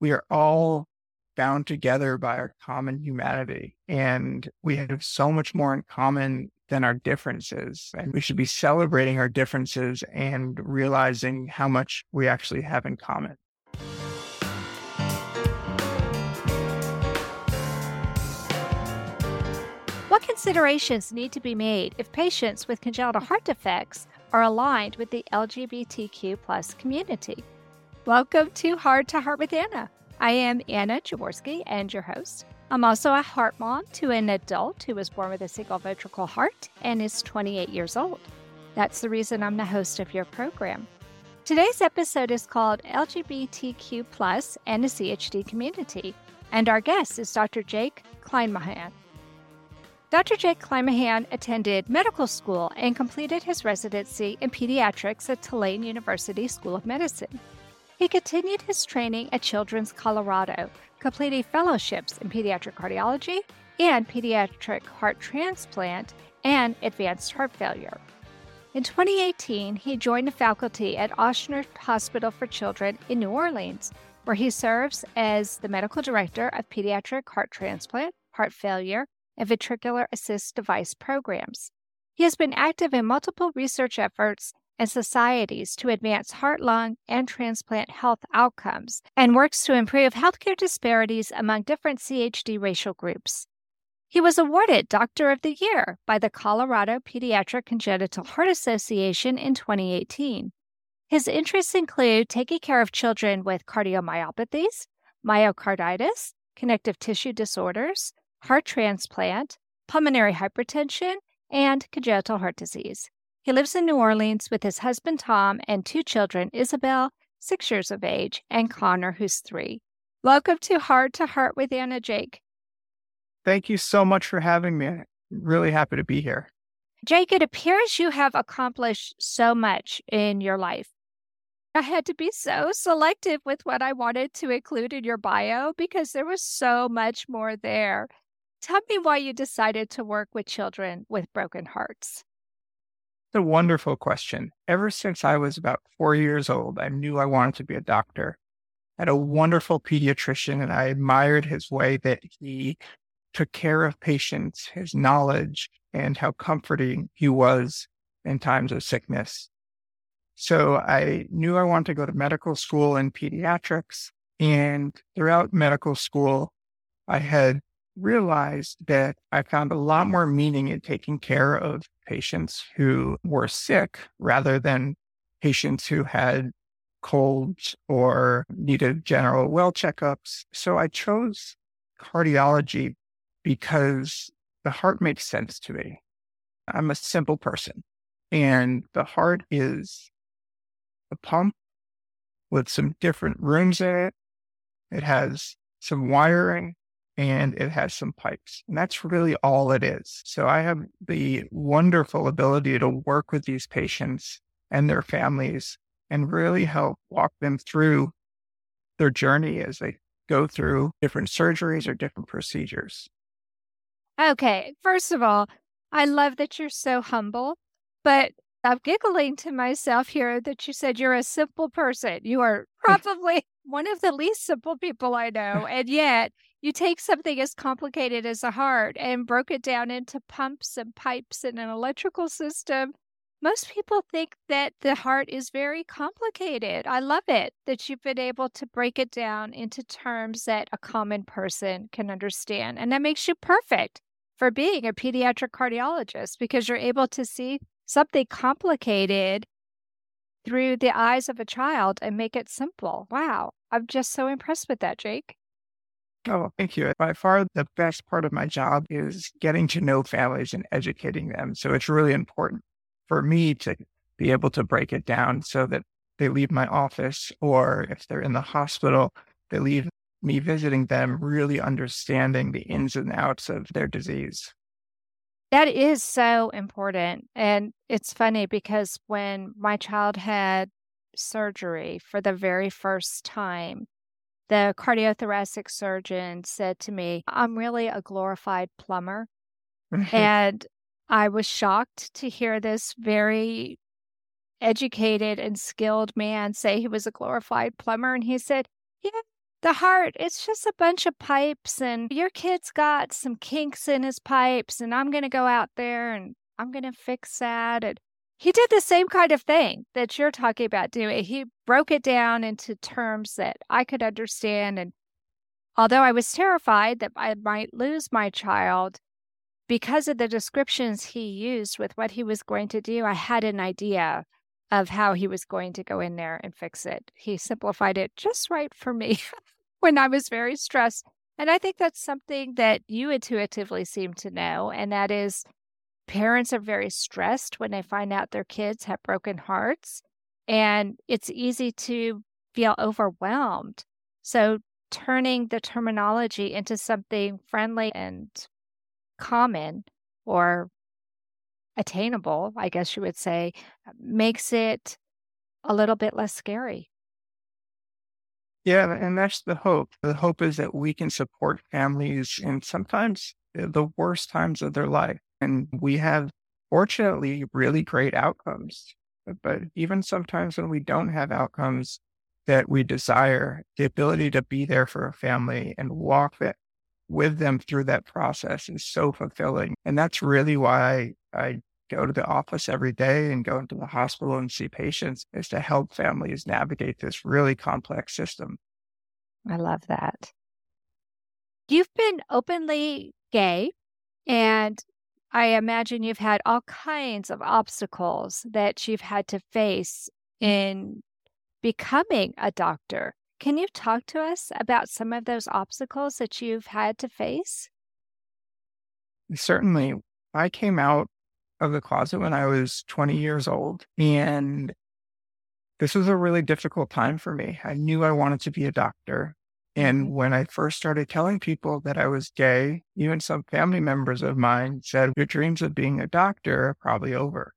we are all bound together by our common humanity. And we have so much more in common than our differences. And we should be celebrating our differences and realizing how much we actually have in common. What considerations need to be made if patients with congenital heart defects are aligned with the LGBTQ plus community? Welcome to Heart to Heart with Anna. I am Anna Jaworski and your host. I'm also a heart mom to an adult who was born with a single ventricle heart and is 28 years old. That's the reason I'm the host of your program. Today's episode is called LGBTQ plus and the CHD community, and our guest is Dr. Jake Kleinmahon. Dr. Jake Kleinmahon attended medical school and completed his residency in pediatrics at Tulane University School of Medicine. He continued his training at Children's Colorado, completing fellowships in pediatric cardiology and pediatric heart transplant and advanced heart failure. In 2018, he joined the faculty at Ochsner Hospital for Children in New Orleans, where he serves as the medical director of pediatric heart transplant, heart failure, and ventricular assist device programs. He has been active in multiple research efforts and societies to advance heart, lung, and transplant health outcomes and works to improve healthcare disparities among different CHD racial groups. He was awarded Doctor of the Year by the Colorado Pediatric Congenital Heart Association in 2018. His interests include taking care of children with cardiomyopathies, myocarditis, connective tissue disorders, heart transplant, pulmonary hypertension, and congenital heart disease. He lives in New Orleans with his husband Tom and two children, Isabel, six years of age, and Connor, who's three. Welcome to Heart to Heart with Anna Jake. Thank you so much for having me. I'm really happy to be here. Jake, it appears you have accomplished so much in your life. I had to be so selective with what I wanted to include in your bio because there was so much more there. Tell me why you decided to work with children with broken hearts a wonderful question. Ever since I was about four years old, I knew I wanted to be a doctor. I had a wonderful pediatrician, and I admired his way that he took care of patients, his knowledge, and how comforting he was in times of sickness. So I knew I wanted to go to medical school in pediatrics. And throughout medical school, I had realized that I found a lot more meaning in taking care of patients who were sick rather than patients who had colds or needed general well checkups. So I chose cardiology because the heart makes sense to me. I'm a simple person, and the heart is a pump with some different rooms in it. It has some wiring and it has some pipes. And that's really all it is. So I have the wonderful ability to work with these patients and their families and really help walk them through their journey as they go through different surgeries or different procedures. Okay. First of all, I love that you're so humble, but I'm giggling to myself here that you said you're a simple person. You are probably one of the least simple people I know. And yet you take something as complicated as a heart and broke it down into pumps and pipes and an electrical system. Most people think that the heart is very complicated. I love it that you've been able to break it down into terms that a common person can understand. And that makes you perfect for being a pediatric cardiologist because you're able to see something complicated through the eyes of a child and make it simple. Wow. I'm just so impressed with that, Jake. Oh, thank you. By far, the best part of my job is getting to know families and educating them. So it's really important for me to be able to break it down so that they leave my office or if they're in the hospital, they leave me visiting them, really understanding the ins and outs of their disease. That is so important. And it's funny because when my child had surgery for the very first time, the cardiothoracic surgeon said to me, I'm really a glorified plumber. and I was shocked to hear this very educated and skilled man say he was a glorified plumber. And he said, Yeah, the heart, it's just a bunch of pipes, and your kid's got some kinks in his pipes, and I'm going to go out there and I'm going to fix that. And he did the same kind of thing that you're talking about doing. He broke it down into terms that I could understand. And although I was terrified that I might lose my child, because of the descriptions he used with what he was going to do, I had an idea of how he was going to go in there and fix it. He simplified it just right for me when I was very stressed. And I think that's something that you intuitively seem to know, and that is parents are very stressed when they find out their kids have broken hearts, and it's easy to feel overwhelmed. So, turning the terminology into something friendly and common or attainable, I guess you would say, makes it a little bit less scary. Yeah, and that's the hope. The hope is that we can support families in sometimes eh, the worst times of their life. And we have, fortunately, really great outcomes. But even sometimes when we don't have outcomes that we desire, the ability to be there for a family and walk that with them through that process is so fulfilling. And that's really why I, I go to the office every day and go into the hospital and see patients is to help families navigate this really complex system. I love that. You've been openly gay, and I imagine you've had all kinds of obstacles that you've had to face mm-hmm. in becoming a doctor. Can you talk to us about some of those obstacles that you've had to face? Certainly. I came out of the closet when I was 20 years old, and this was a really difficult time for me. I knew I wanted to be a doctor. And mm-hmm. when I first started telling people that I was gay, even some family members of mine said, Your dreams of being a doctor are probably over.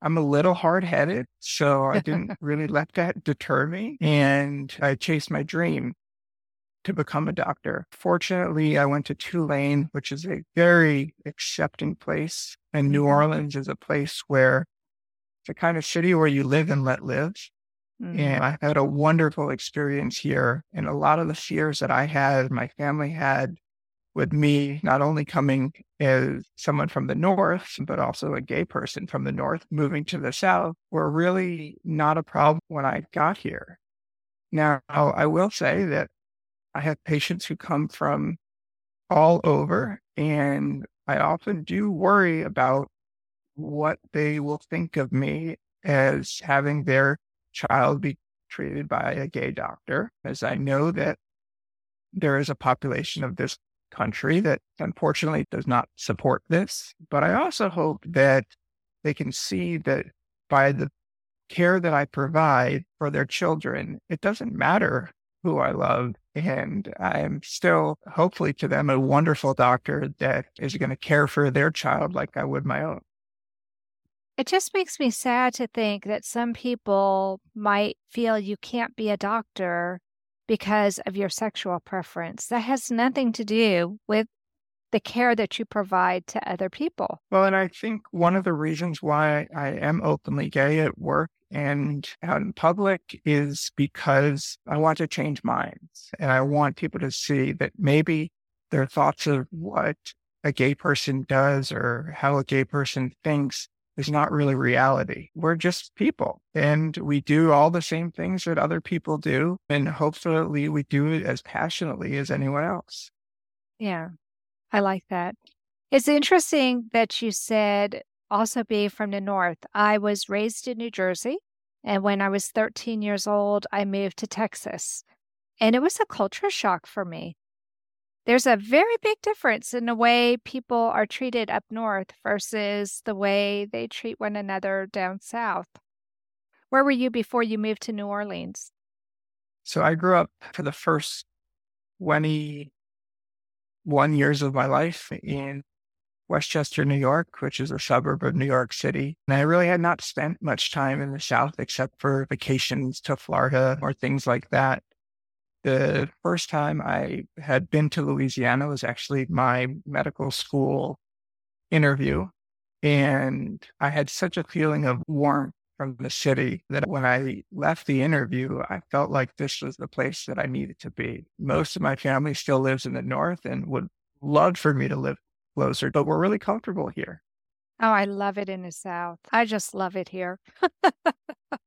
I'm a little hard headed, so I didn't really let that deter me. And I chased my dream to become a doctor. Fortunately, I went to Tulane, which is a very accepting place. And New mm-hmm. Orleans is a place where it's a kind of city where you live and let live. Mm-hmm. And I had a wonderful experience here. And a lot of the fears that I had, my family had, with me not only coming as someone from the North, but also a gay person from the North moving to the South were really not a problem when I got here. Now, I will say that I have patients who come from all over, and I often do worry about what they will think of me as having their child be treated by a gay doctor, as I know that there is a population of this country that unfortunately does not support this. But I also hope that they can see that by the care that I provide for their children, it doesn't matter who I love. And I am still, hopefully, to them, a wonderful doctor that is going to care for their child like I would my own. It just makes me sad to think that some people might feel you can't be a doctor because of your sexual preference. That has nothing to do with the care that you provide to other people. Well, and I think one of the reasons why I am openly gay at work and out in public is because I want to change minds and I want people to see that maybe their thoughts of what a gay person does or how a gay person thinks is not really reality. We're just people and we do all the same things that other people do. And hopefully we do it as passionately as anyone else. Yeah, I like that. It's interesting that you said also being from the North. I was raised in New Jersey. And when I was 13 years old, I moved to Texas. And it was a culture shock for me. There's a very big difference in the way people are treated up north versus the way they treat one another down south. Where were you before you moved to New Orleans? So I grew up for the first 21 years of my life in Westchester, New York, which is a suburb of New York City. And I really had not spent much time in the South except for vacations to Florida or things like that. The first time I had been to Louisiana was actually my medical school interview. And I had such a feeling of warmth from the city that when I left the interview, I felt like this was the place that I needed to be. Most of my family still lives in the north and would love for me to live closer, but we're really comfortable here. Oh, I love it in the South. I just love it here.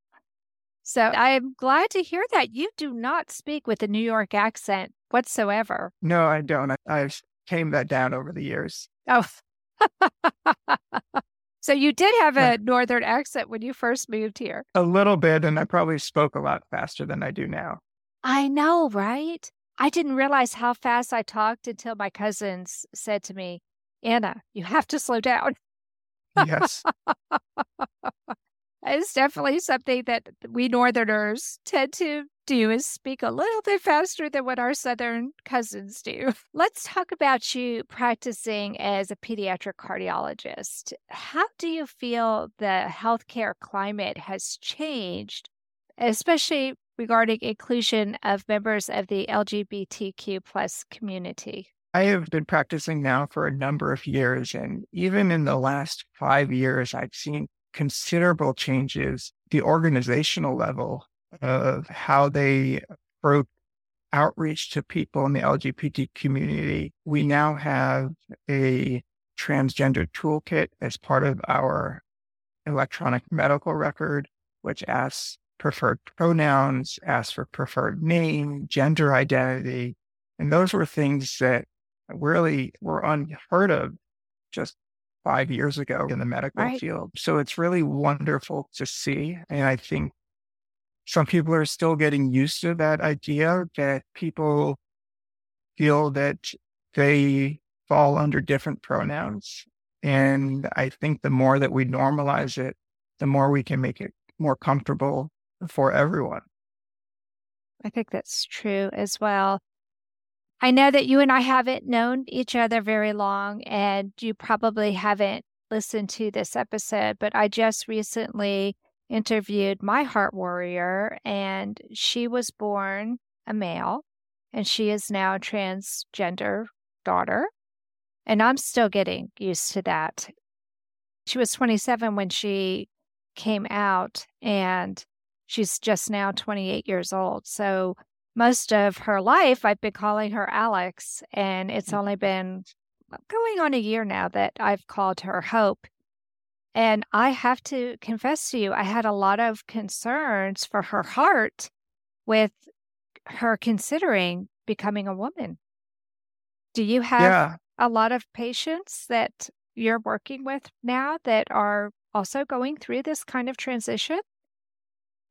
so I'm glad to hear that you do not speak with a New York accent whatsoever. No, I don't. I, I've tamed that down over the years. Oh. so you did have a northern accent when you first moved here. A little bit, and I probably spoke a lot faster than I do now. I know, right? I didn't realize how fast I talked until my cousins said to me, Anna, you have to slow down. Yes. it's definitely something that we Northerners tend to do is speak a little bit faster than what our Southern cousins do. Let's talk about you practicing as a pediatric cardiologist. How do you feel the healthcare climate has changed, especially regarding inclusion of members of the LGBTQ plus community? I have been practicing now for a number of years. And even in the last five years, I've seen considerable changes the organizational level of how they approach outreach to people in the LGBT community. We now have a transgender toolkit as part of our electronic medical record, which asks preferred pronouns, asks for preferred name, gender identity. And those were things that really were unheard of just five years ago in the medical right. field. So it's really wonderful to see. And I think some people are still getting used to that idea that people feel that they fall under different pronouns. And I think the more that we normalize it, the more we can make it more comfortable for everyone. I think that's true as well. I know that you and I haven't known each other very long, and you probably haven't listened to this episode, but I just recently interviewed my heart warrior, and she was born a male, and she is now a transgender daughter. And I'm still getting used to that. She was 27 when she came out, and she's just now 28 years old. So most of her life, I've been calling her Alex, and it's mm. only been going on a year now that I've called her Hope. And I have to confess to you, I had a lot of concerns for her heart with her considering becoming a woman. Do you have yeah. a lot of patients that you're working with now that are also going through this kind of transition?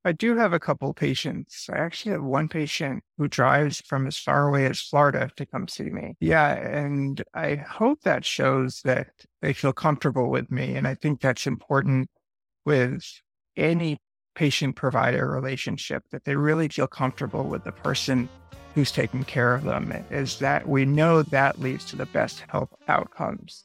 I do have a couple patients. I actually have one patient who drives from as far away as Florida to come see me. Yeah. And I hope that shows that they feel comfortable with me. And I think that's important with any patient provider relationship that they really feel comfortable with the person who's taking care of them is that we know that leads to the best health outcomes.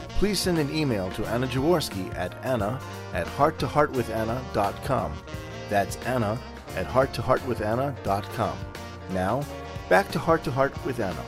please send an email to Anna Jaworski at anna at hearttoheartwithanna.com. That's Anna at hearttoheartwithanna.com. Now, back to Heart to Heart with Anna.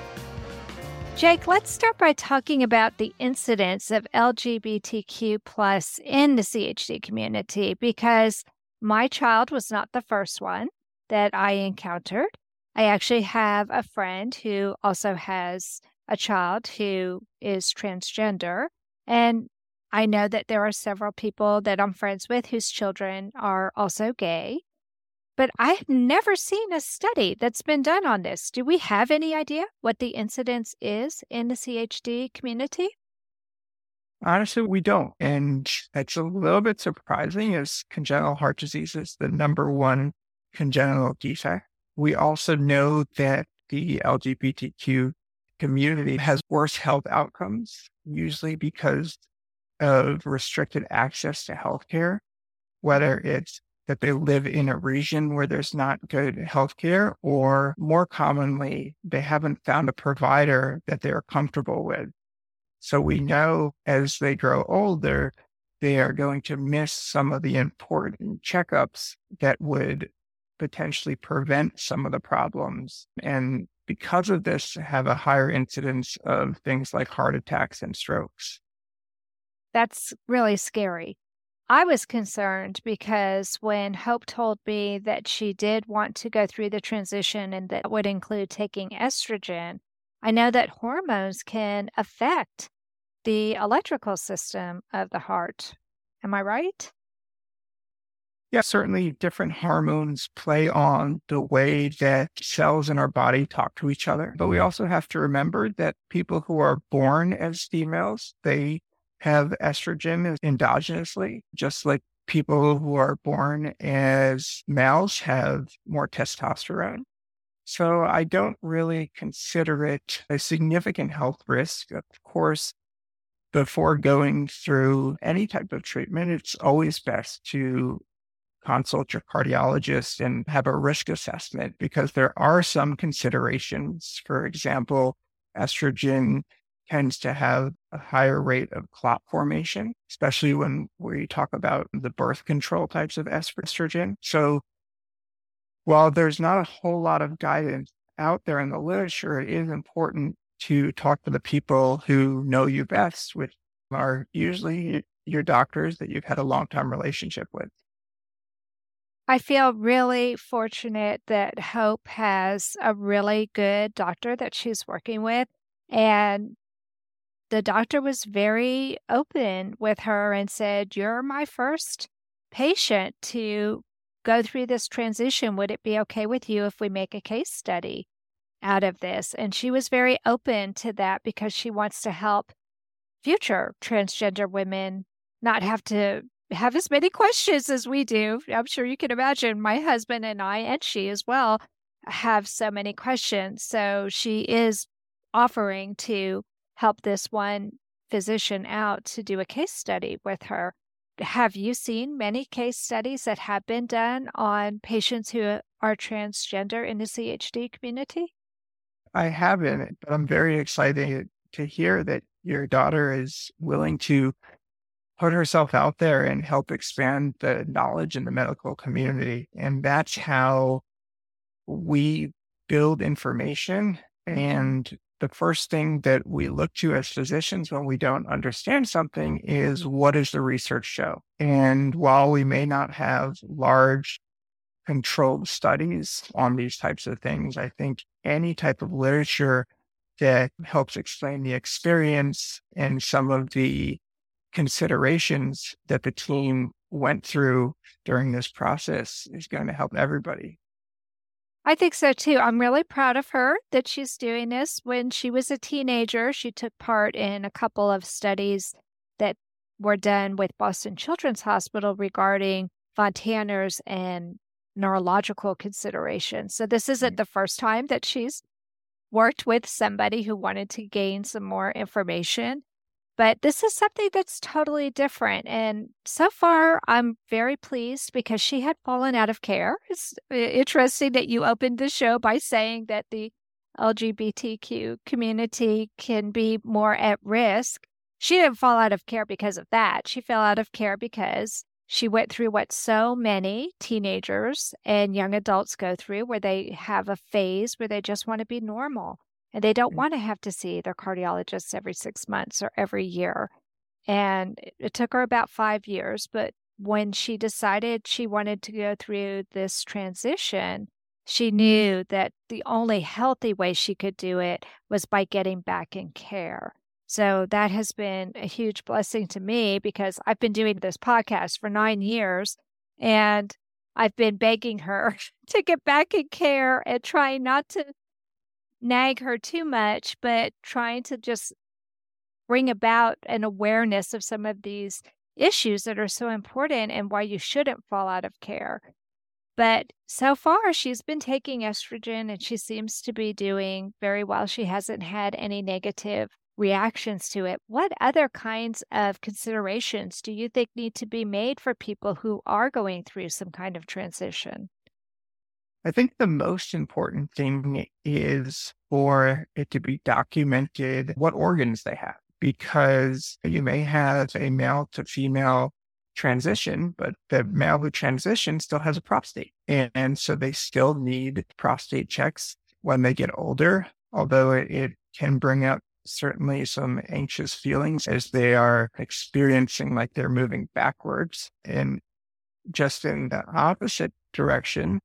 Jake, let's start by talking about the incidence of LGBTQ plus in the CHD community because my child was not the first one that I encountered. I actually have a friend who also has a child who is transgender. And I know that there are several people that I'm friends with whose children are also gay. But I've never seen a study that's been done on this. Do we have any idea what the incidence is in the CHD community? Honestly, we don't. And it's a little bit surprising as congenital heart disease is the number one congenital defect. We also know that the LGBTQ community has worse health outcomes, usually because of restricted access to healthcare, whether it's that they live in a region where there's not good healthcare, or more commonly, they haven't found a provider that they're comfortable with. So we know as they grow older, they are going to miss some of the important checkups that would potentially prevent some of the problems. And because of this, have a higher incidence of things like heart attacks and strokes. That's really scary. I was concerned because when Hope told me that she did want to go through the transition and that would include taking estrogen, I know that hormones can affect the electrical system of the heart. Am I right? Yeah, certainly different hormones play on the way that cells in our body talk to each other. But we also have to remember that people who are born as females, they have estrogen endogenously, just like people who are born as males have more testosterone. So I don't really consider it a significant health risk. Of course, before going through any type of treatment, it's always best to consult your cardiologist and have a risk assessment because there are some considerations. For example, estrogen tends to have a higher rate of clot formation, especially when we talk about the birth control types of estrogen. So while there's not a whole lot of guidance out there in the literature, it is important to talk to the people who know you best, which are usually your doctors that you've had a long time relationship with. I feel really fortunate that Hope has a really good doctor that she's working with. And the doctor was very open with her and said, You're my first patient to go through this transition. Would it be okay with you if we make a case study out of this? And she was very open to that because she wants to help future transgender women not have to have as many questions as we do. I'm sure you can imagine my husband and I, and she as well, have so many questions. So she is offering to help this one physician out to do a case study with her. Have you seen many case studies that have been done on patients who are transgender in the CHD community? I haven't, but I'm very excited to hear that your daughter is willing to put herself out there and help expand the knowledge in the medical community. And that's how we build information and the first thing that we look to as physicians when we don't understand something is what does the research show? And while we may not have large controlled studies on these types of things, I think any type of literature that helps explain the experience and some of the considerations that the team went through during this process is going to help everybody. I think so too. I'm really proud of her that she's doing this. When she was a teenager, she took part in a couple of studies that were done with Boston Children's Hospital regarding Fontaners and neurological considerations. So this isn't mm. the first time that she's worked with somebody who wanted to gain some more information. But this is something that's totally different. And so far, I'm very pleased because she had fallen out of care. It's interesting that you opened the show by saying that the LGBTQ community can be more at risk. She didn't fall out of care because of that. She fell out of care because she went through what so many teenagers and young adults go through, where they have a phase where they just want to be normal and they don't mm. want to have to see their cardiologists every six months or every year. And it took her about five years, but when she decided she wanted to go through this transition, she knew that the only healthy way she could do it was by getting back in care. So that has been a huge blessing to me because I've been doing this podcast for nine years and I've been begging her to get back in care and trying not to nag her too much, but trying to just bring about an awareness of some of these issues that are so important and why you shouldn't fall out of care. But so far, she's been taking estrogen and she seems to be doing very well. She hasn't had any negative reactions to it. What other kinds of considerations do you think need to be made for people who are going through some kind of transition? I think the most important thing is for it to be documented what organs they have, because you may have a male to female transition, but the male who transitions still has a prostate. And, and so they still need prostate checks when they get older, although it, it can bring out certainly some anxious feelings as they are experiencing like they're moving backwards. And just in the opposite direction,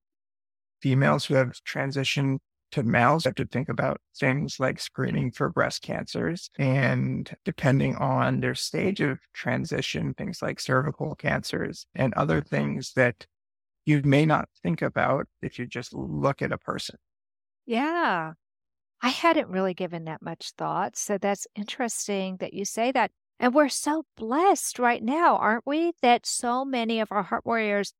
females who have transitioned to males have to think about things like screening for breast cancers and depending on their stage of transition, things like cervical cancers and other things that you may not think about if you just look at a person. Yeah. I hadn't really given that much thought. So that's interesting that you say that. And we're so blessed right now, aren't we? That so many of our heart warriors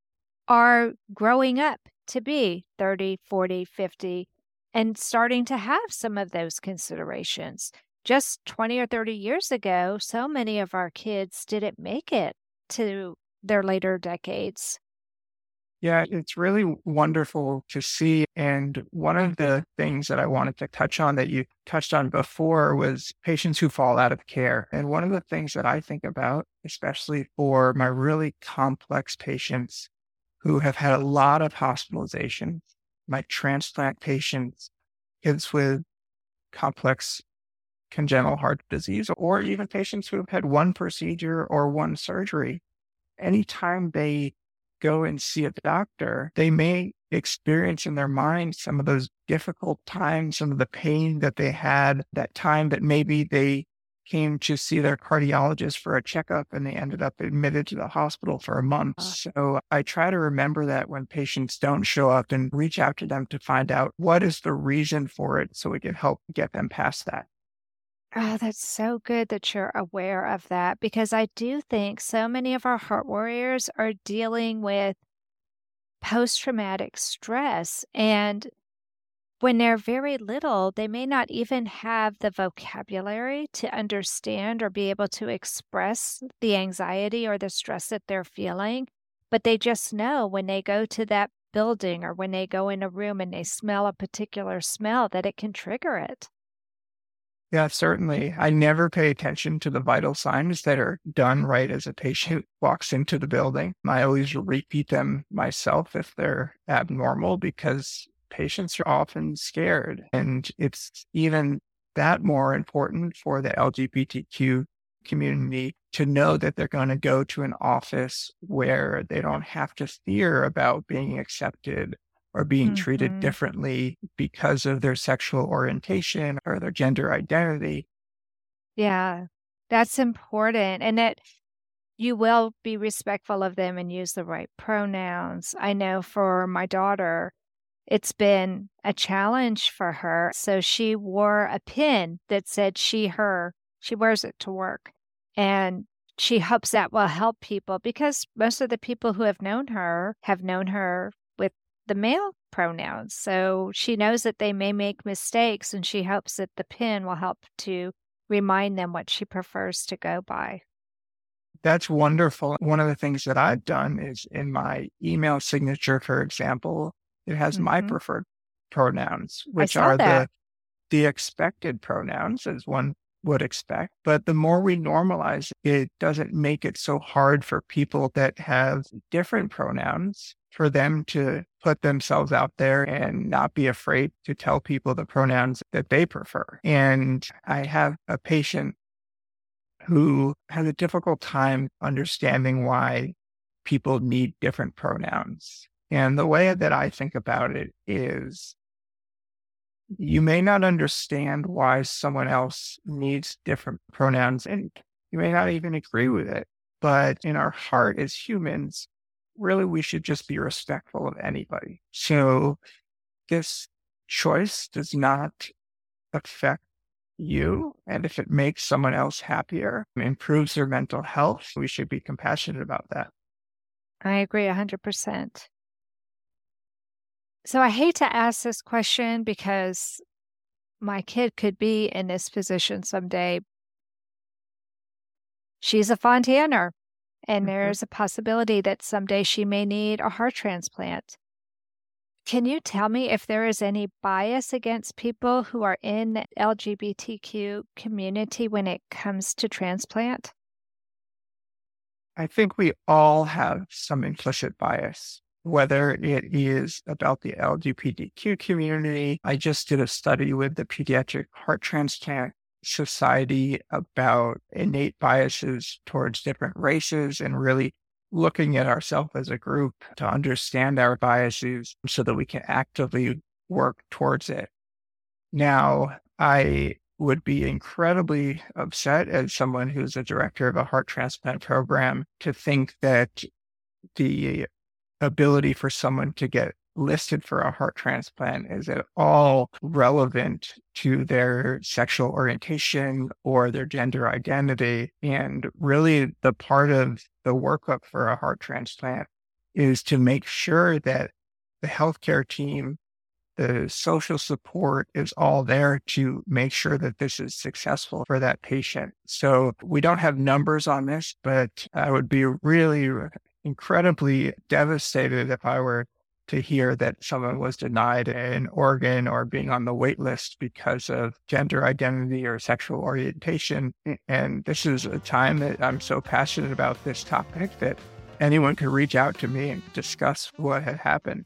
are growing up to be 30, 40, 50, and starting to have some of those considerations. Just 20 or 30 years ago, so many of our kids didn't make it to their later decades. Yeah, it's really wonderful to see. And one of the things that I wanted to touch on that you touched on before was patients who fall out of care. And one of the things that I think about, especially for my really complex patients who have had a lot of hospitalizations, my transplant patients, kids with complex congenital heart disease, or even patients who have had one procedure or one surgery, anytime they go and see a doctor, they may experience in their mind some of those difficult times, some of the pain that they had that time that maybe they came to see their cardiologist for a checkup and they ended up admitted to the hospital for a month. Ah. So I try to remember that when patients don't show up and reach out to them to find out what is the reason for it so we can help get them past that. Oh, that's so good that you're aware of that because I do think so many of our heart warriors are dealing with post traumatic stress. And when they're very little, they may not even have the vocabulary to understand or be able to express the anxiety or the stress that they're feeling. But they just know when they go to that building or when they go in a room and they smell a particular smell that it can trigger it. Yeah, certainly. I never pay attention to the vital signs that are done right as a patient walks into the building. I always repeat them myself if they're abnormal because patients are often scared. And it's even that more important for the LGBTQ community to know that they're going to go to an office where they don't have to fear about being accepted or being mm-hmm. treated differently because of their sexual orientation or their gender identity. Yeah, that's important. And that you will be respectful of them and use the right pronouns. I know for my daughter, it's been a challenge for her. So she wore a pin that said she, her. She wears it to work. And she hopes that will help people because most of the people who have known her have known her with the male pronouns. So she knows that they may make mistakes and she hopes that the pin will help to remind them what she prefers to go by. That's wonderful. One of the things that I've done is in my email signature, for example, it has mm-hmm. my preferred pronouns, which are that. the the expected pronouns, as one would expect. But the more we normalize it, doesn't make it so hard for people that have different pronouns for them to put themselves out there and not be afraid to tell people the pronouns that they prefer. And I have a patient who has a difficult time understanding why people need different pronouns. And the way that I think about it is you may not understand why someone else needs different pronouns and you may not even agree with it. But in our heart as humans, really we should just be respectful of anybody. So this choice does not affect you. And if it makes someone else happier, improves their mental health, we should be compassionate about that. I agree 100%. So I hate to ask this question because my kid could be in this position someday. She's a Fontaner, and mm-hmm. there's a possibility that someday she may need a heart transplant. Can you tell me if there is any bias against people who are in the LGBTQ community when it comes to transplant? I think we all have some implicit bias, whether it is about the LGBTQ community. I just did a study with the Pediatric Heart Transplant Society about innate biases towards different races and really looking at ourselves as a group to understand our biases so that we can actively work towards it. Now, I would be incredibly upset as someone who's a director of a heart transplant program to think that the ability for someone to get listed for a heart transplant is at all relevant to their sexual orientation or their gender identity. And really, the part of the workup for a heart transplant is to make sure that the healthcare team, the social support is all there to make sure that this is successful for that patient. So we don't have numbers on this, but I would be really incredibly devastated if I were to hear that someone was denied an organ or being on the wait list because of gender identity or sexual orientation. And this is a time that I'm so passionate about this topic that anyone could reach out to me and discuss what had happened.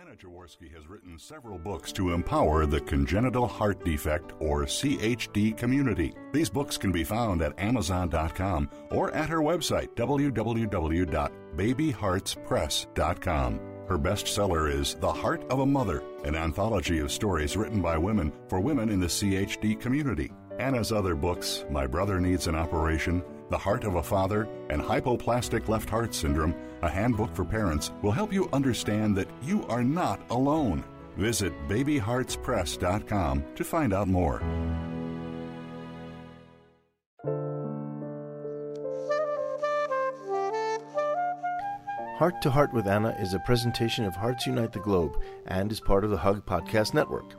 Anna Jaworski has several books to empower the congenital heart defect or CHD community. These books can be found at Amazon.com or at her website, www.babyheartspress.com. Her bestseller is The Heart of a Mother, an anthology of stories written by women for women in the CHD community. Anna's other books, My Brother Needs an Operation, The Heart of a Father, and Hypoplastic Left Heart Syndrome, a handbook for parents, will help you understand that you are not alone. Visit babyheartspress.com to find out more. Heart to Heart with Anna is a presentation of Hearts Unite the Globe and is part of the Hug Podcast Network.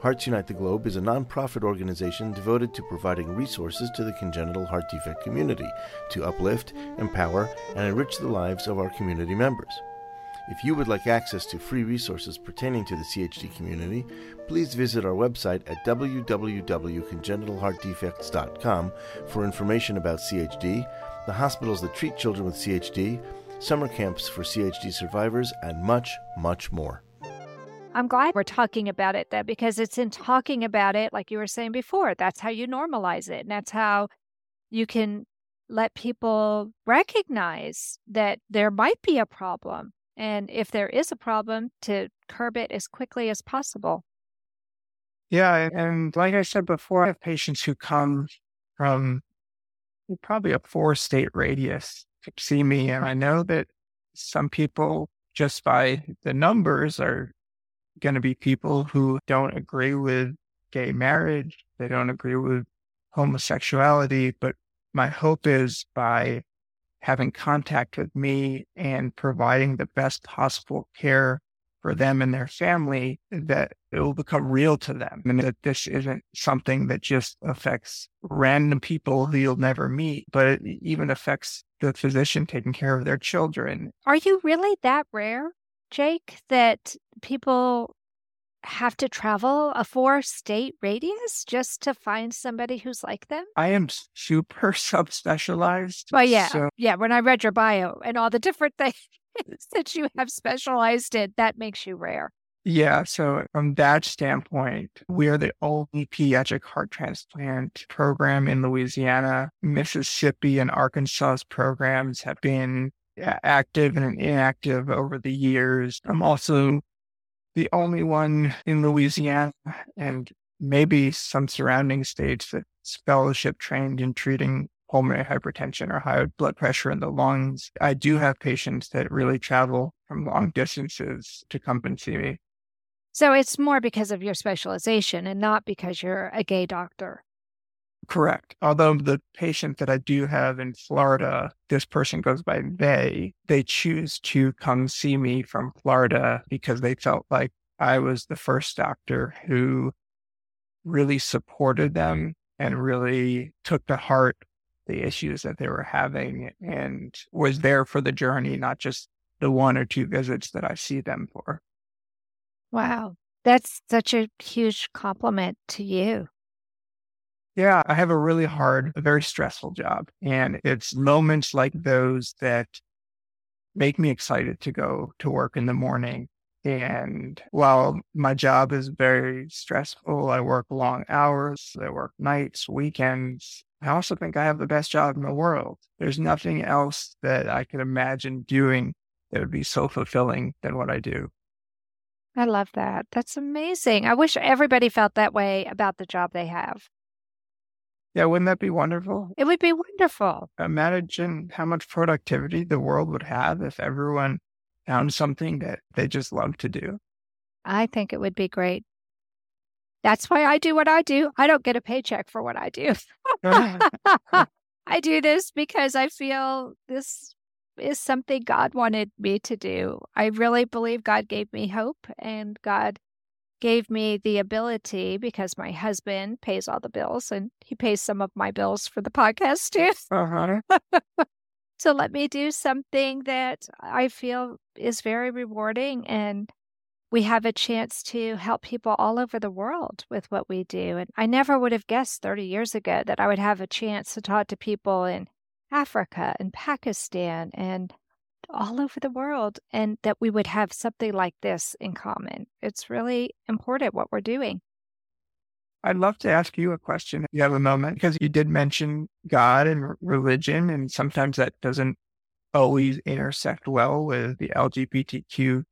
Hearts Unite the Globe is a nonprofit organization devoted to providing resources to the congenital heart defect community to uplift, empower, and enrich the lives of our community members. If you would like access to free resources pertaining to the CHD community, please visit our website at www.congenitalheartdefects.com for information about CHD, the hospitals that treat children with CHD, summer camps for CHD survivors, and much, much more. I'm glad we're talking about it though, because it's in talking about it, like you were saying before, that's how you normalize it. And that's how you can let people recognize that there might be a problem. And if there is a problem, to curb it as quickly as possible. Yeah. And like I said before, I have patients who come from probably a four state radius to see me. And I know that some people, just by the numbers, are going to be people who don't agree with gay marriage. They don't agree with homosexuality. But my hope is by having contact with me and providing the best possible care for them and their family that it will become real to them and that this isn't something that just affects random people who you'll never meet, but it even affects the physician taking care of their children. Are you really that rare, Jake, that people have to travel a four state radius just to find somebody who's like them? I am super subspecialized. Well, yeah. So... Yeah. When I read your bio and all the different things that you have specialized in, that makes you rare. Yeah. So, from that standpoint, we are the only pediatric heart transplant program in Louisiana. Mississippi and Arkansas's programs have been active and inactive over the years. I'm also the only one in Louisiana and maybe some surrounding states that's fellowship trained in treating pulmonary hypertension or high blood pressure in the lungs. I do have patients that really travel from long distances to come and see me. So it's more because of your specialization and not because you're a gay doctor. Correct. Although the patient that I do have in Florida, this person goes by they, they choose to come see me from Florida because they felt like I was the first doctor who really supported them and really took to heart the issues that they were having and was there for the journey, not just the one or two visits that I see them for. Wow. That's such a huge compliment to you. Yeah, I have a really hard, a very stressful job. And it's moments like those that make me excited to go to work in the morning. And while my job is very stressful, I work long hours, I work nights, weekends. I also think I have the best job in the world. There's nothing else that I could imagine doing that would be so fulfilling than what I do. I love that. That's amazing. I wish everybody felt that way about the job they have. Yeah, wouldn't that be wonderful? It would be wonderful. Imagine how much productivity the world would have if everyone found something that they just love to do. I think it would be great. That's why I do what I do. I don't get a paycheck for what I do. I do this because I feel this is something God wanted me to do. I really believe God gave me hope and God gave me the ability because my husband pays all the bills and he pays some of my bills for the podcast too. Uh-huh. so let me do something that I feel is very rewarding and we have a chance to help people all over the world with what we do. And I never would have guessed 30 years ago that I would have a chance to talk to people in Africa and Pakistan and all over the world and that we would have something like this in common. It's really important what we're doing. I'd love to ask you a question if you have a moment, because you did mention God and religion, and sometimes that doesn't always intersect well with the LGBTQ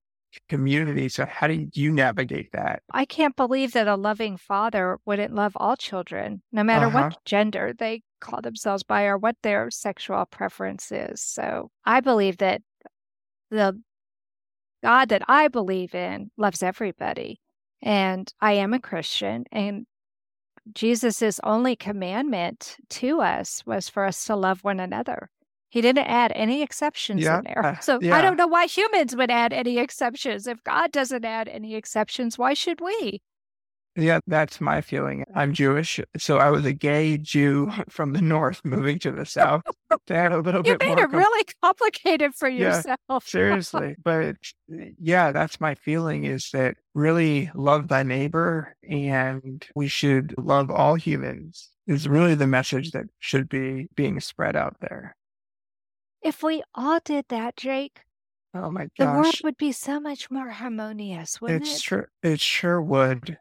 community. So, how do you navigate that? I can't believe that a loving father wouldn't love all children, no matter uh-huh. what gender they call themselves by or what their sexual preference is. So, I believe that the God that I believe in loves everybody. And I am a Christian, and Jesus' only commandment to us was for us to love one another. He didn't add any exceptions yeah. in there. Uh, so yeah. I don't know why humans would add any exceptions. If God doesn't add any exceptions, why should we? Yeah, that's my feeling. I'm Jewish, so I was a gay Jew from the north moving to the south to add a little you bit more. Made it com- really complicated for yourself. Yeah, seriously, but yeah, that's my feeling is that really love thy neighbor, and we should love all humans. Is really the message that should be being spread out there. If we all did that, Jake, Oh my gosh. The world would be so much more harmonious, wouldn't it's it? True, it sure would.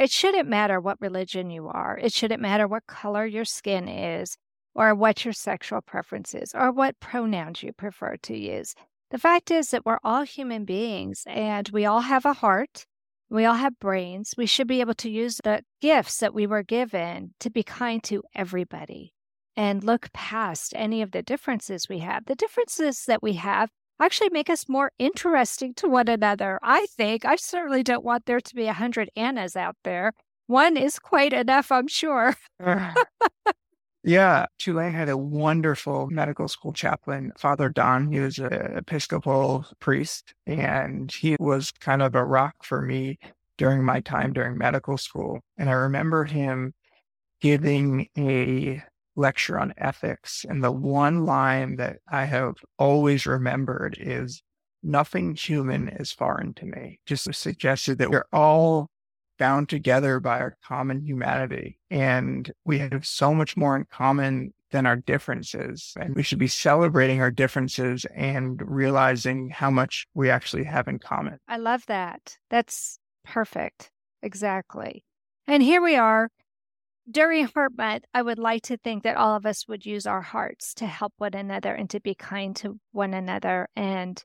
It shouldn't matter what religion you are. It shouldn't matter what color your skin is, or what your sexual preference is, or what pronouns you prefer to use. The fact is that we're all human beings and we all have a heart. We all have brains. We should be able to use the gifts that we were given to be kind to everybody and look past any of the differences we have. The differences that we have actually make us more interesting to one another. I think I certainly don't want there to be a hundred Annas out there. One is quite enough, I'm sure. yeah, Tulane had a wonderful medical school chaplain, Father Don. He was an Episcopal priest, and he was kind of a rock for me during my time during medical school. And I remember him giving a lecture on ethics. And the one line that I have always remembered is nothing human is foreign to me. Just suggested that we're all bound together by our common humanity. And we have so much more in common than our differences. And we should be celebrating our differences and realizing how much we actually have in common. I love that. That's perfect. Exactly. And here we are during Heart Month, I would like to think that all of us would use our hearts to help one another and to be kind to one another and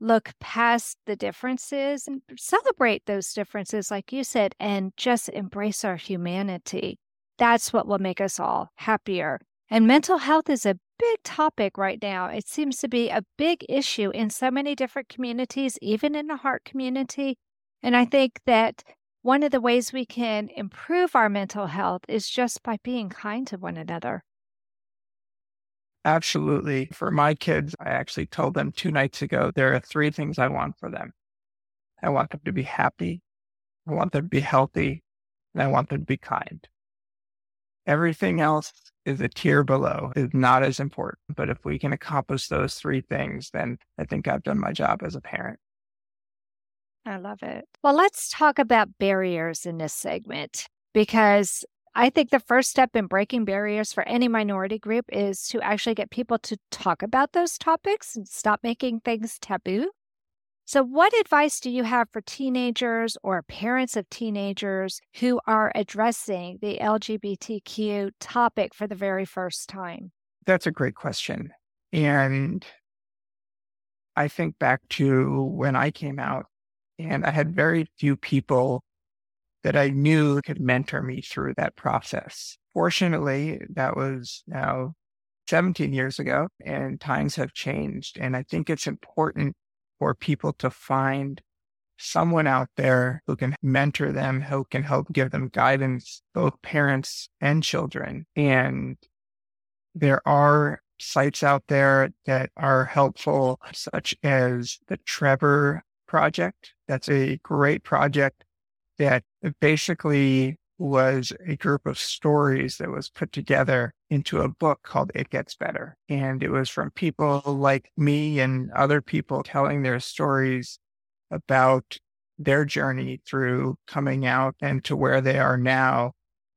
look past the differences and celebrate those differences, like you said, and just embrace our humanity. That's what will make us all happier. And mental health is a big topic right now. It seems to be a big issue in so many different communities, even in the heart community. And I think that one of the ways we can improve our mental health is just by being kind to one another. Absolutely. For my kids, I actually told them two nights ago there are three things I want for them. I want them to be happy, I want them to be healthy, and I want them to be kind. Everything else is a tier below, is not as important. But if we can accomplish those three things, then I think I've done my job as a parent. I love it. Well, let's talk about barriers in this segment because I think the first step in breaking barriers for any minority group is to actually get people to talk about those topics and stop making things taboo. So, what advice do you have for teenagers or parents of teenagers who are addressing the LGBTQ topic for the very first time? That's a great question. And I think back to when I came out and I had very few people that I knew could mentor me through that process. Fortunately, that was now 17 years ago, and times have changed. And I think it's important for people to find someone out there who can mentor them, who can help give them guidance, both parents and children. And there are sites out there that are helpful, such as the Trevor project. That's a great project that basically was a group of stories that was put together into a book called It Gets Better. And it was from people like me and other people telling their stories about their journey through coming out and to where they are now.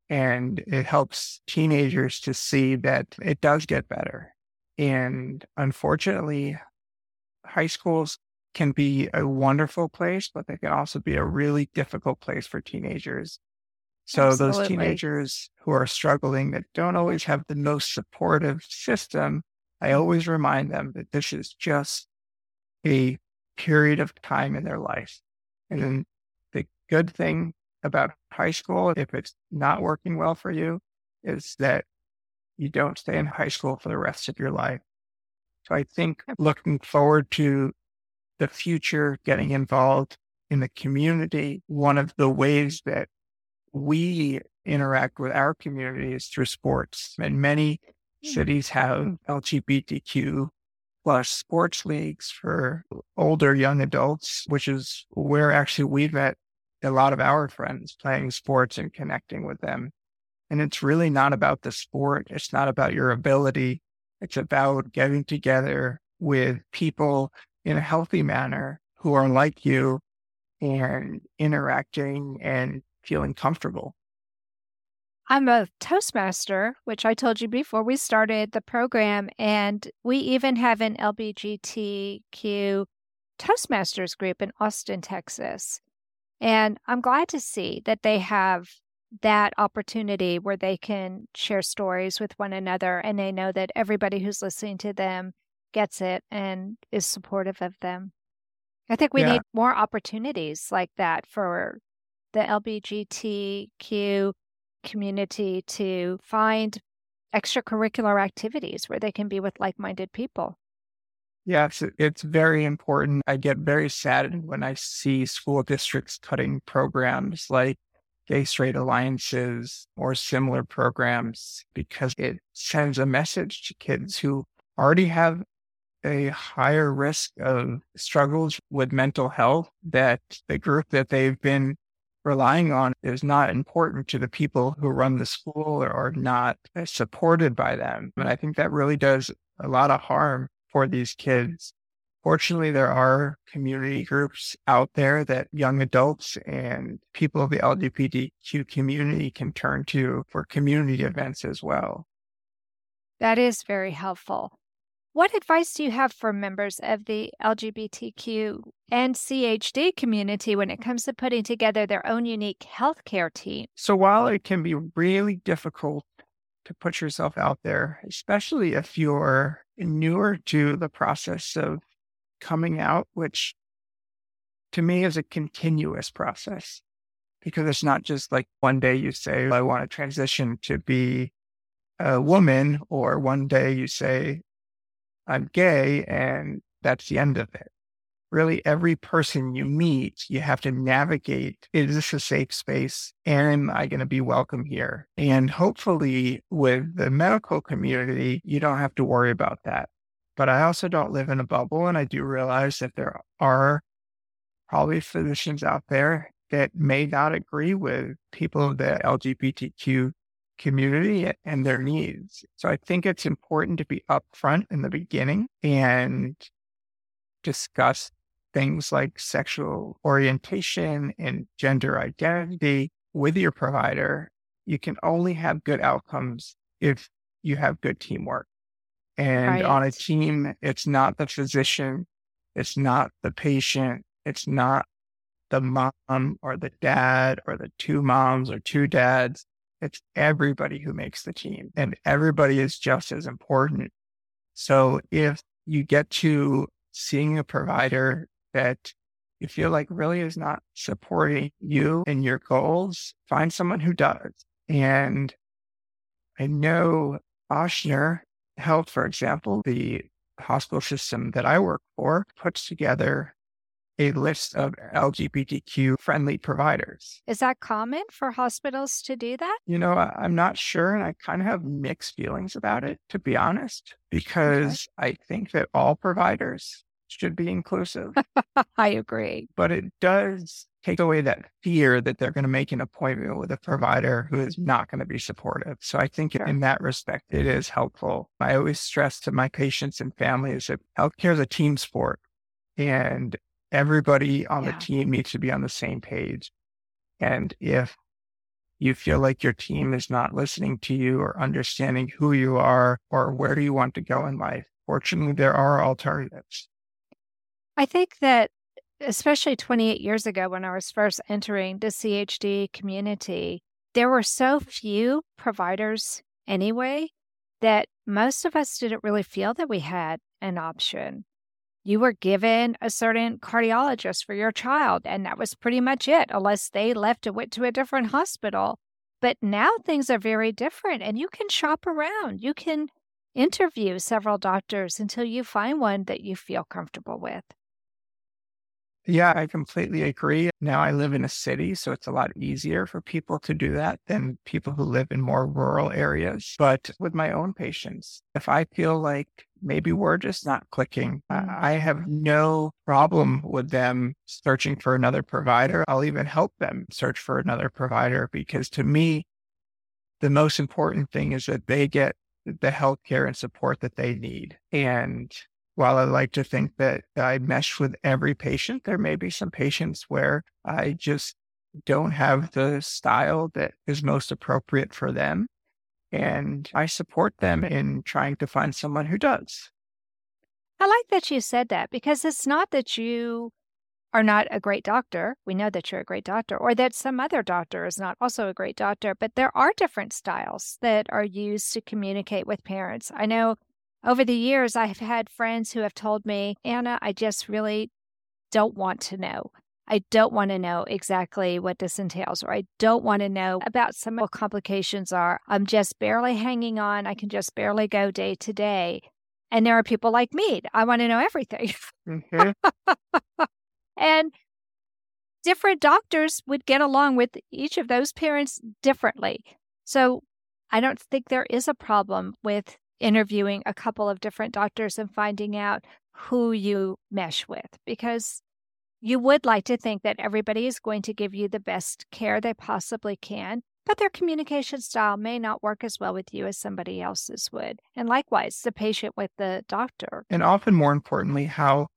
And it helps teenagers to see that it does get better. And unfortunately, high schools can be a wonderful place, but they can also be a really difficult place for teenagers. So Absolutely. those teenagers who are struggling that don't always have the most supportive system, I always remind them that this is just a period of time in their life. And then the good thing about high school, if it's not working well for you, is that you don't stay in high school for the rest of your life. So I think looking forward to the future, getting involved in the community. One of the ways that we interact with our community is through sports. And many hmm. cities have LGBTQ plus sports leagues for older young adults, which is where actually we've met a lot of our friends playing sports and connecting with them. And it's really not about the sport. It's not about your ability. It's about getting together with people in a healthy manner who are like you and interacting and feeling comfortable. I'm a Toastmaster, which I told you before we started the program, and we even have an LGBTQ Toastmasters group in Austin, Texas. And I'm glad to see that they have that opportunity where they can share stories with one another and they know that everybody who's listening to them gets it and is supportive of them. I think we yeah. need more opportunities like that for the LGBTQ community to find extracurricular activities where they can be with like minded people. Yes, it's very important. I get very saddened when I see school districts cutting programs like gay straight alliances or similar programs because it sends a message to kids who already have a higher risk of struggles with mental health that the group that they've been relying on is not important to the people who run the school or are not uh, supported by them. And I think that really does a lot of harm for these kids. Fortunately, there are community groups out there that young adults and people of the LGBTQ community can turn to for community events as well. That is very helpful. What advice do you have for members of the LGBTQ and CHD community when it comes to putting together their own unique healthcare team? So, while it can be really difficult to put yourself out there, especially if you're newer to the process of coming out, which to me is a continuous process because it's not just like one day you say, I want to transition to be a woman, or one day you say, I'm gay, and that's the end of it. Really, every person you meet, you have to navigate is this a safe space? Am I going to be welcome here? And hopefully, with the medical community, you don't have to worry about that. But I also don't live in a bubble, and I do realize that there are probably physicians out there that may not agree with people of the LGBTQ community and their needs. So I think it's important to be upfront in the beginning and discuss things like sexual orientation and gender identity with your provider. You can only have good outcomes if you have good teamwork. And right. on a team, it's not the physician, it's not the patient, it's not the mom or the dad or the two moms or two dads. It's everybody who makes the team and everybody is just as important. So if you get to seeing a provider that you feel like really is not supporting you and your goals, find someone who does. And I know Ochsner Health, for example, the hospital system that I work for, puts together a list of LGBTQ friendly providers. Is that common for hospitals to do that? You know, I'm not sure. And I kind of have mixed feelings about it, to be honest, because okay. I think that all providers should be inclusive. I agree. But it does take away that fear that they're going to make an appointment with a provider who is not going to be supportive. So I think sure. in that respect, it is helpful. I always stress to my patients and families that healthcare is a team sport. And everybody on yeah. the team needs to be on the same page. And if you feel like your team is not listening to you or understanding who you are or where you want to go in life, fortunately, there are alternatives. I think that, especially 28 years ago when I was first entering the CHD community, there were so few providers anyway that most of us didn't really feel that we had an option you were given a certain cardiologist for your child, and that was pretty much it, unless they left and went to a different hospital. But now things are very different, and you can shop around. You can interview several doctors until you find one that you feel comfortable with. Yeah, I completely agree. Now I live in a city, so it's a lot easier for people to do that than people who live in more rural areas. But with my own patients, if I feel like maybe we're just not clicking. I have no problem with them searching for another provider. I'll even help them search for another provider because to me, the most important thing is that they get the health care and support that they need. And while I like to think that I mesh with every patient, there may be some patients where I just don't have the style that is most appropriate for them. And I support them in trying to find someone who does. I like that you said that because it's not that you are not a great doctor. We know that you're a great doctor, or that some other doctor is not also a great doctor, but there are different styles that are used to communicate with parents. I know over the years, I've had friends who have told me, Anna, I just really don't want to know. I don't want to know exactly what this entails, or I don't want to know about some of the complications are. I'm just barely hanging on. I can just barely go day to day. And there are people like me. I want to know everything. Mm-hmm. and different doctors would get along with each of those parents differently. So I don't think there is a problem with interviewing a couple of different doctors and finding out who you mesh with because you would like to think that everybody is going to give you the best care they possibly can, but their communication style may not work as well with you as somebody else's would. And likewise, the patient with the doctor. And often more importantly, how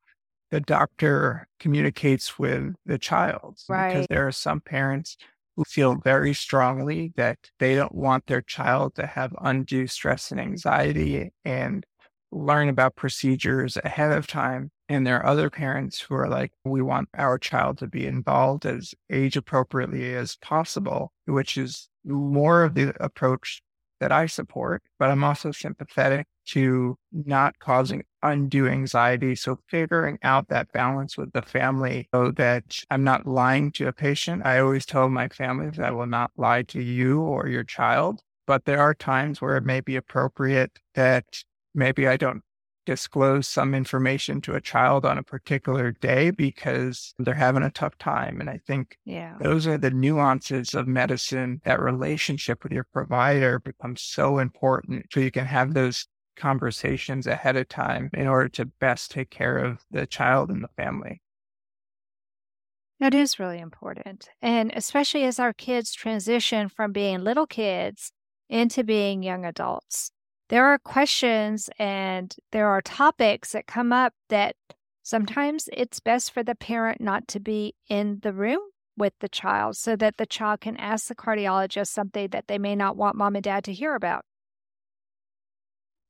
the doctor communicates with the child. Right. Because there are some parents who feel very strongly that they don't want their child to have undue stress and anxiety and learn about procedures ahead of time. And there are other parents who are like, we want our child to be involved as age appropriately as possible, which is more of the approach that I support, but I'm also sympathetic to not causing undue anxiety. So figuring out that balance with the family so that I'm not lying to a patient. I always tell my family that I will not lie to you or your child, but there are times where it may be appropriate that maybe I don't disclose some information to a child on a particular day because they're having a tough time. And I think yeah. those are the nuances of medicine. That relationship with your provider becomes so important so you can have those conversations ahead of time in order to best take care of the child and the family. That is really important. And especially as our kids transition from being little kids into being young adults there are questions and there are topics that come up that sometimes it's best for the parent not to be in the room with the child so that the child can ask the cardiologist something that they may not want mom and dad to hear about.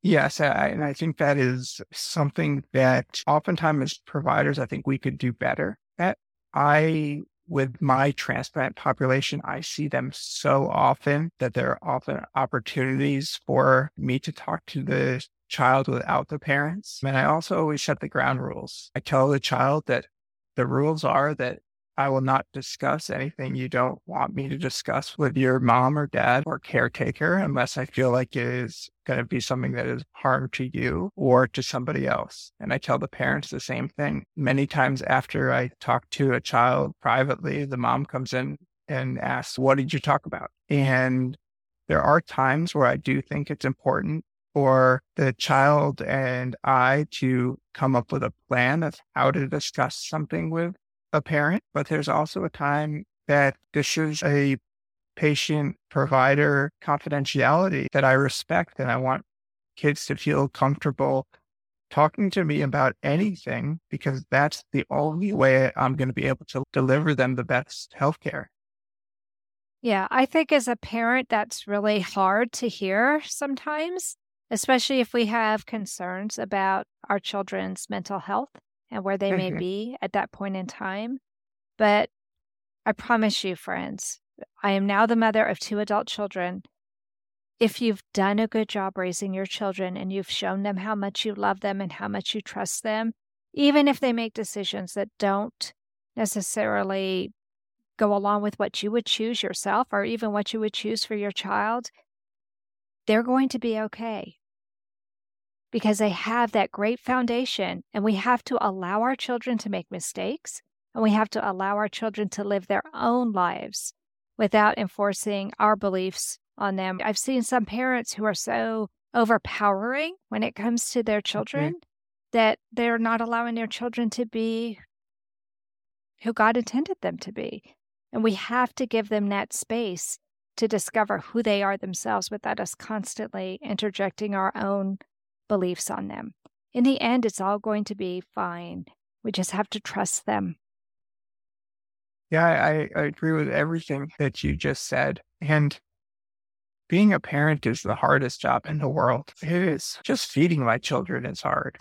Yes, I, and I think that is something that oftentimes as providers, I think we could do better at. I with my transplant population, I see them so often that there are often opportunities for me to talk to the child without the parents. And I also always set the ground rules. I tell the child that the rules are that I will not discuss anything you don't want me to discuss with your mom or dad or caretaker unless I feel like it is going to be something that is harm to you or to somebody else. And I tell the parents the same thing. Many times after I talk to a child privately, the mom comes in and asks, What did you talk about? And there are times where I do think it's important for the child and I to come up with a plan of how to discuss something with a parent, but there's also a time that this is a patient provider confidentiality that I respect and I want kids to feel comfortable talking to me about anything because that's the only way I'm going to be able to deliver them the best healthcare. Yeah, I think as a parent, that's really hard to hear sometimes, especially if we have concerns about our children's mental health and where they may mm-hmm. be at that point in time. But I promise you, friends, I am now the mother of two adult children. If you've done a good job raising your children and you've shown them how much you love them and how much you trust them, even if they make decisions that don't necessarily go along with what you would choose yourself or even what you would choose for your child, they're going to be okay because they have that great foundation. And we have to allow our children to make mistakes and we have to allow our children to live their own lives without enforcing our beliefs on them. I've seen some parents who are so overpowering when it comes to their children mm-hmm. that they're not allowing their children to be who God intended them to be. And we have to give them that space to discover who they are themselves without us constantly interjecting our own beliefs on them. In the end, it's all going to be fine. We just have to trust them. Yeah, I, I agree with everything that you just said. And being a parent is the hardest job in the world. It is. Just feeding my children is hard.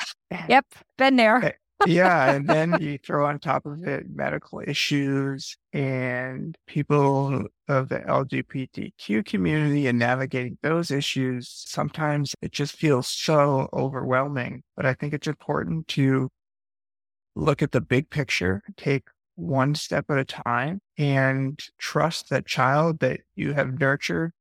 Yep, been there. Eh, Yeah. And then you throw on top of it medical issues and people of the LGBTQ community and navigating those issues. Sometimes it just feels so overwhelming. But I think it's important to look at the big picture, take one step at a time and trust that child that you have nurtured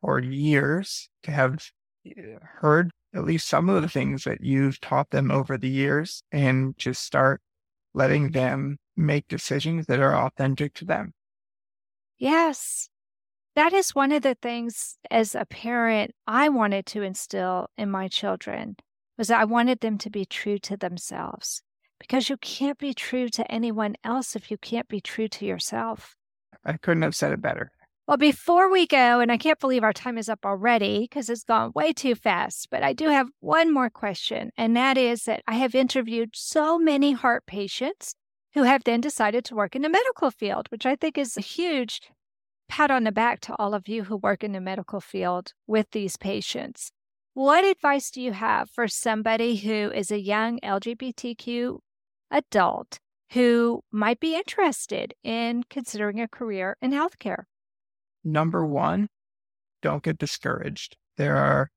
for years to have eh, heard at least some of the things that you've taught them over the years and just start letting them make decisions that are authentic to them. Yes. That is one of the things as a parent I wanted to instill in my children was I wanted them to be true to themselves because you can't be true to anyone else if you can't be true to yourself. I couldn't have said it better. Well, before we go, and I can't believe our time is up already because it's gone way too fast, but I do have one more question. And that is that I have interviewed so many heart patients who have then decided to work in the medical field, which I think is a huge pat on the back to all of you who work in the medical field with these patients. What advice do you have for somebody who is a young LGBTQ adult who might be interested in considering a career in healthcare? Number one, don't get discouraged. There are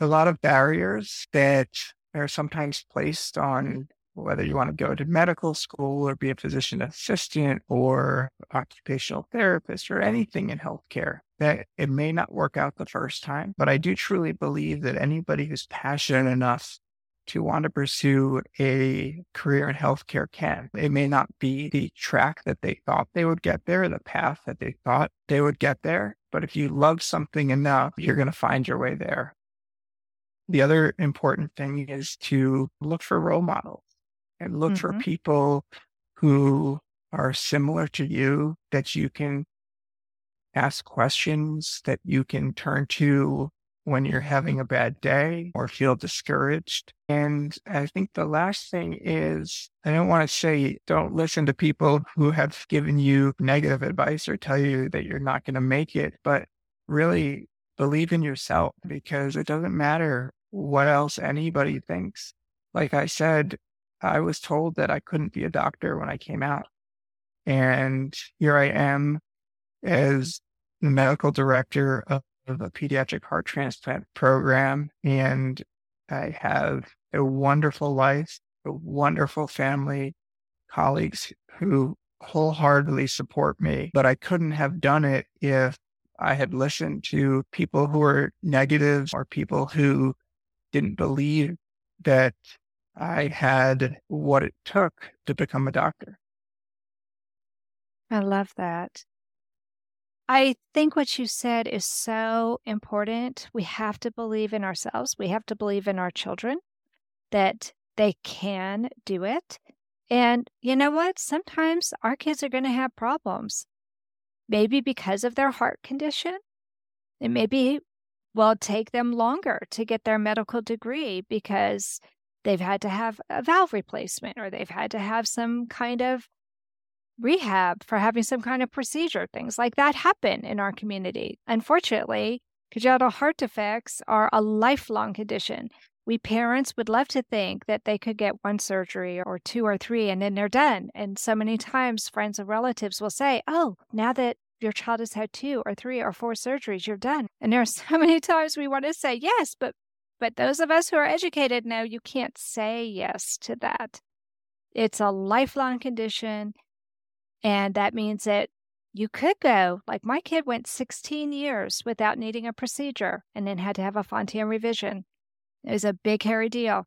a lot of barriers that are sometimes placed on mm-hmm. whether you want to go to medical school or be a physician assistant or occupational therapist or anything in healthcare that it may not work out the first time but i do truly believe that anybody who's passionate enough to want to pursue a career in healthcare can. It may not be the track that they thought they would get there, the path that they thought they would get there. But if you love something enough, you're going to find your way there. The other important thing is to look for role models and look mm-hmm. for people who are similar to you that you can ask questions that you can turn to when you're having a bad day or feel discouraged. And I think the last thing is I don't want to say don't listen to people who have given you negative advice or tell you that you're not going to make it, but really believe in yourself because it doesn't matter what else anybody thinks. Like I said, I was told that I couldn't be a doctor when I came out. And here I am as the medical director of of a pediatric heart transplant program. And I have a wonderful life, a wonderful family, colleagues who wholeheartedly support me. But I couldn't have done it if I had listened to people who were negative or people who didn't believe that I had what it took to become a doctor. I love that. I think what you said is so important. We have to believe in ourselves. We have to believe in our children that they can do it. And you know what? Sometimes our kids are going to have problems, maybe because of their heart condition. It maybe will take them longer to get their medical degree because they've had to have a valve replacement or they've had to have some kind of rehab for having some kind of procedure. Things like that happen in our community. Unfortunately, congenital heart defects are a lifelong condition. We parents would love to think that they could get one surgery or two or three and then they're done. And so many times, friends and relatives will say, Oh, now that your child has had two or three or four surgeries, you're done. And there are so many times we want to say yes, but but those of us who are educated know you can't say yes to that. It's a lifelong condition. And that means that you could go, like my kid went 16 years without needing a procedure and then had to have a Fontan revision. It was a big, hairy deal.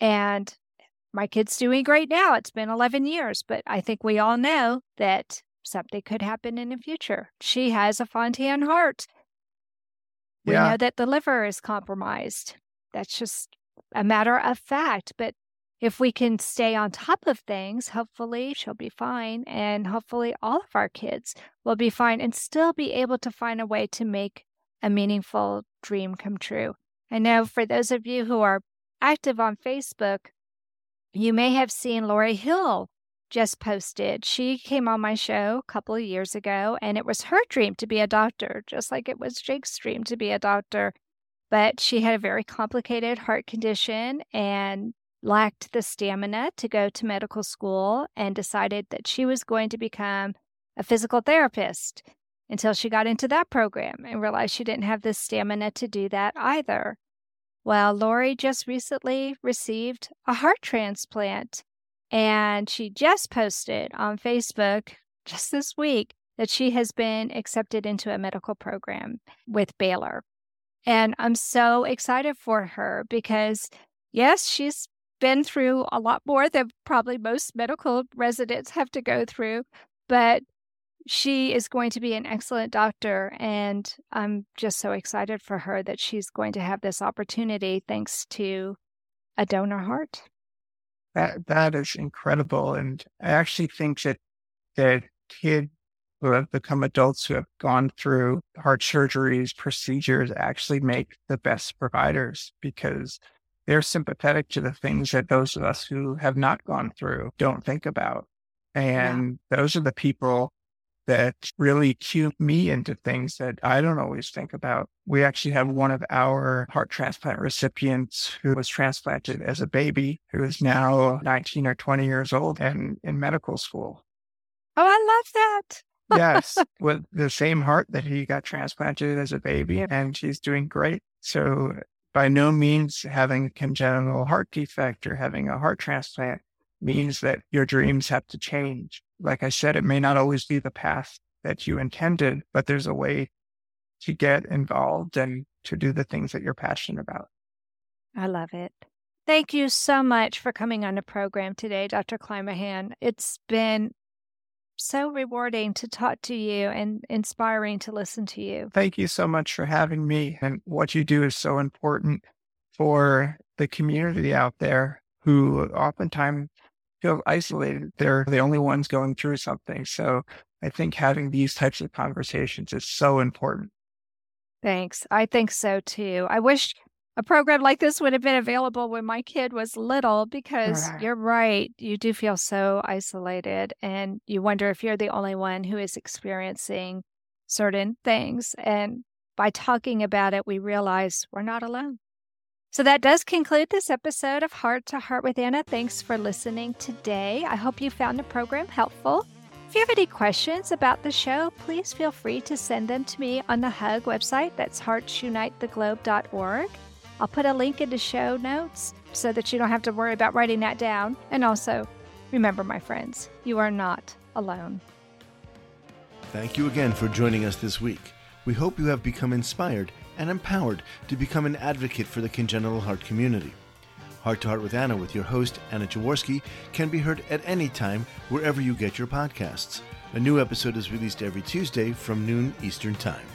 And my kid's doing great now. It's been 11 years, but I think we all know that something could happen in the future. She has a Fontan heart. We yeah. know that the liver is compromised. That's just a matter of fact. But if we can stay on top of things, hopefully she'll be fine. And hopefully all of our kids will be fine and still be able to find a way to make a meaningful dream come true. I know for those of you who are active on Facebook, you may have seen Lori Hill just posted. She came on my show a couple of years ago, and it was her dream to be a doctor, just like it was Jake's dream to be a doctor. But she had a very complicated heart condition and lacked the stamina to go to medical school and decided that she was going to become a physical therapist until she got into that program and realized she didn't have the stamina to do that either. Well, Lori just recently received a heart transplant and she just posted on Facebook just this week that she has been accepted into a medical program with Baylor. And I'm so excited for her because, yes, she's been through a lot more than probably most medical residents have to go through, but she is going to be an excellent doctor. And I'm just so excited for her that she's going to have this opportunity thanks to a donor heart. That that is incredible. And I actually think that that kids who have become adults who have gone through heart surgeries, procedures actually make the best providers because they're sympathetic to the things that those of us who have not gone through don't think about. And yeah. those are the people that really cue me into things that I don't always think about. We actually have one of our heart transplant recipients who was transplanted as a baby, who is now 19 or 20 years old and in medical school. Oh, I love that. yes, with the same heart that he got transplanted as a baby, and she's doing great. So, by no means having a congenital heart defect or having a heart transplant means that your dreams have to change. Like I said, it may not always be the path that you intended, but there's a way to get involved and to do the things that you're passionate about. I love it. Thank you so much for coming on the program today, Dr. Kleinmahon. It's been so rewarding to talk to you and inspiring to listen to you. Thank you so much for having me. And what you do is so important for the community out there who oftentimes feel isolated. They're the only ones going through something. So I think having these types of conversations is so important. Thanks. I think so too. I wish a program like this would have been available when my kid was little because right. you're right. You do feel so isolated and you wonder if you're the only one who is experiencing certain things. And by talking about it, we realize we're not alone. So that does conclude this episode of Heart to Heart with Anna. Thanks for listening today. I hope you found the program helpful. If you have any questions about the show, please feel free to send them to me on the HUG website. That's heartsunitetheglobe.org. I'll put a link in the show notes so that you don't have to worry about writing that down. And also, remember, my friends, you are not alone. Thank you again for joining us this week. We hope you have become inspired and empowered to become an advocate for the congenital heart community. Heart to Heart with Anna with your host, Anna Jaworski, can be heard at any time wherever you get your podcasts. A new episode is released every Tuesday from noon Eastern Time.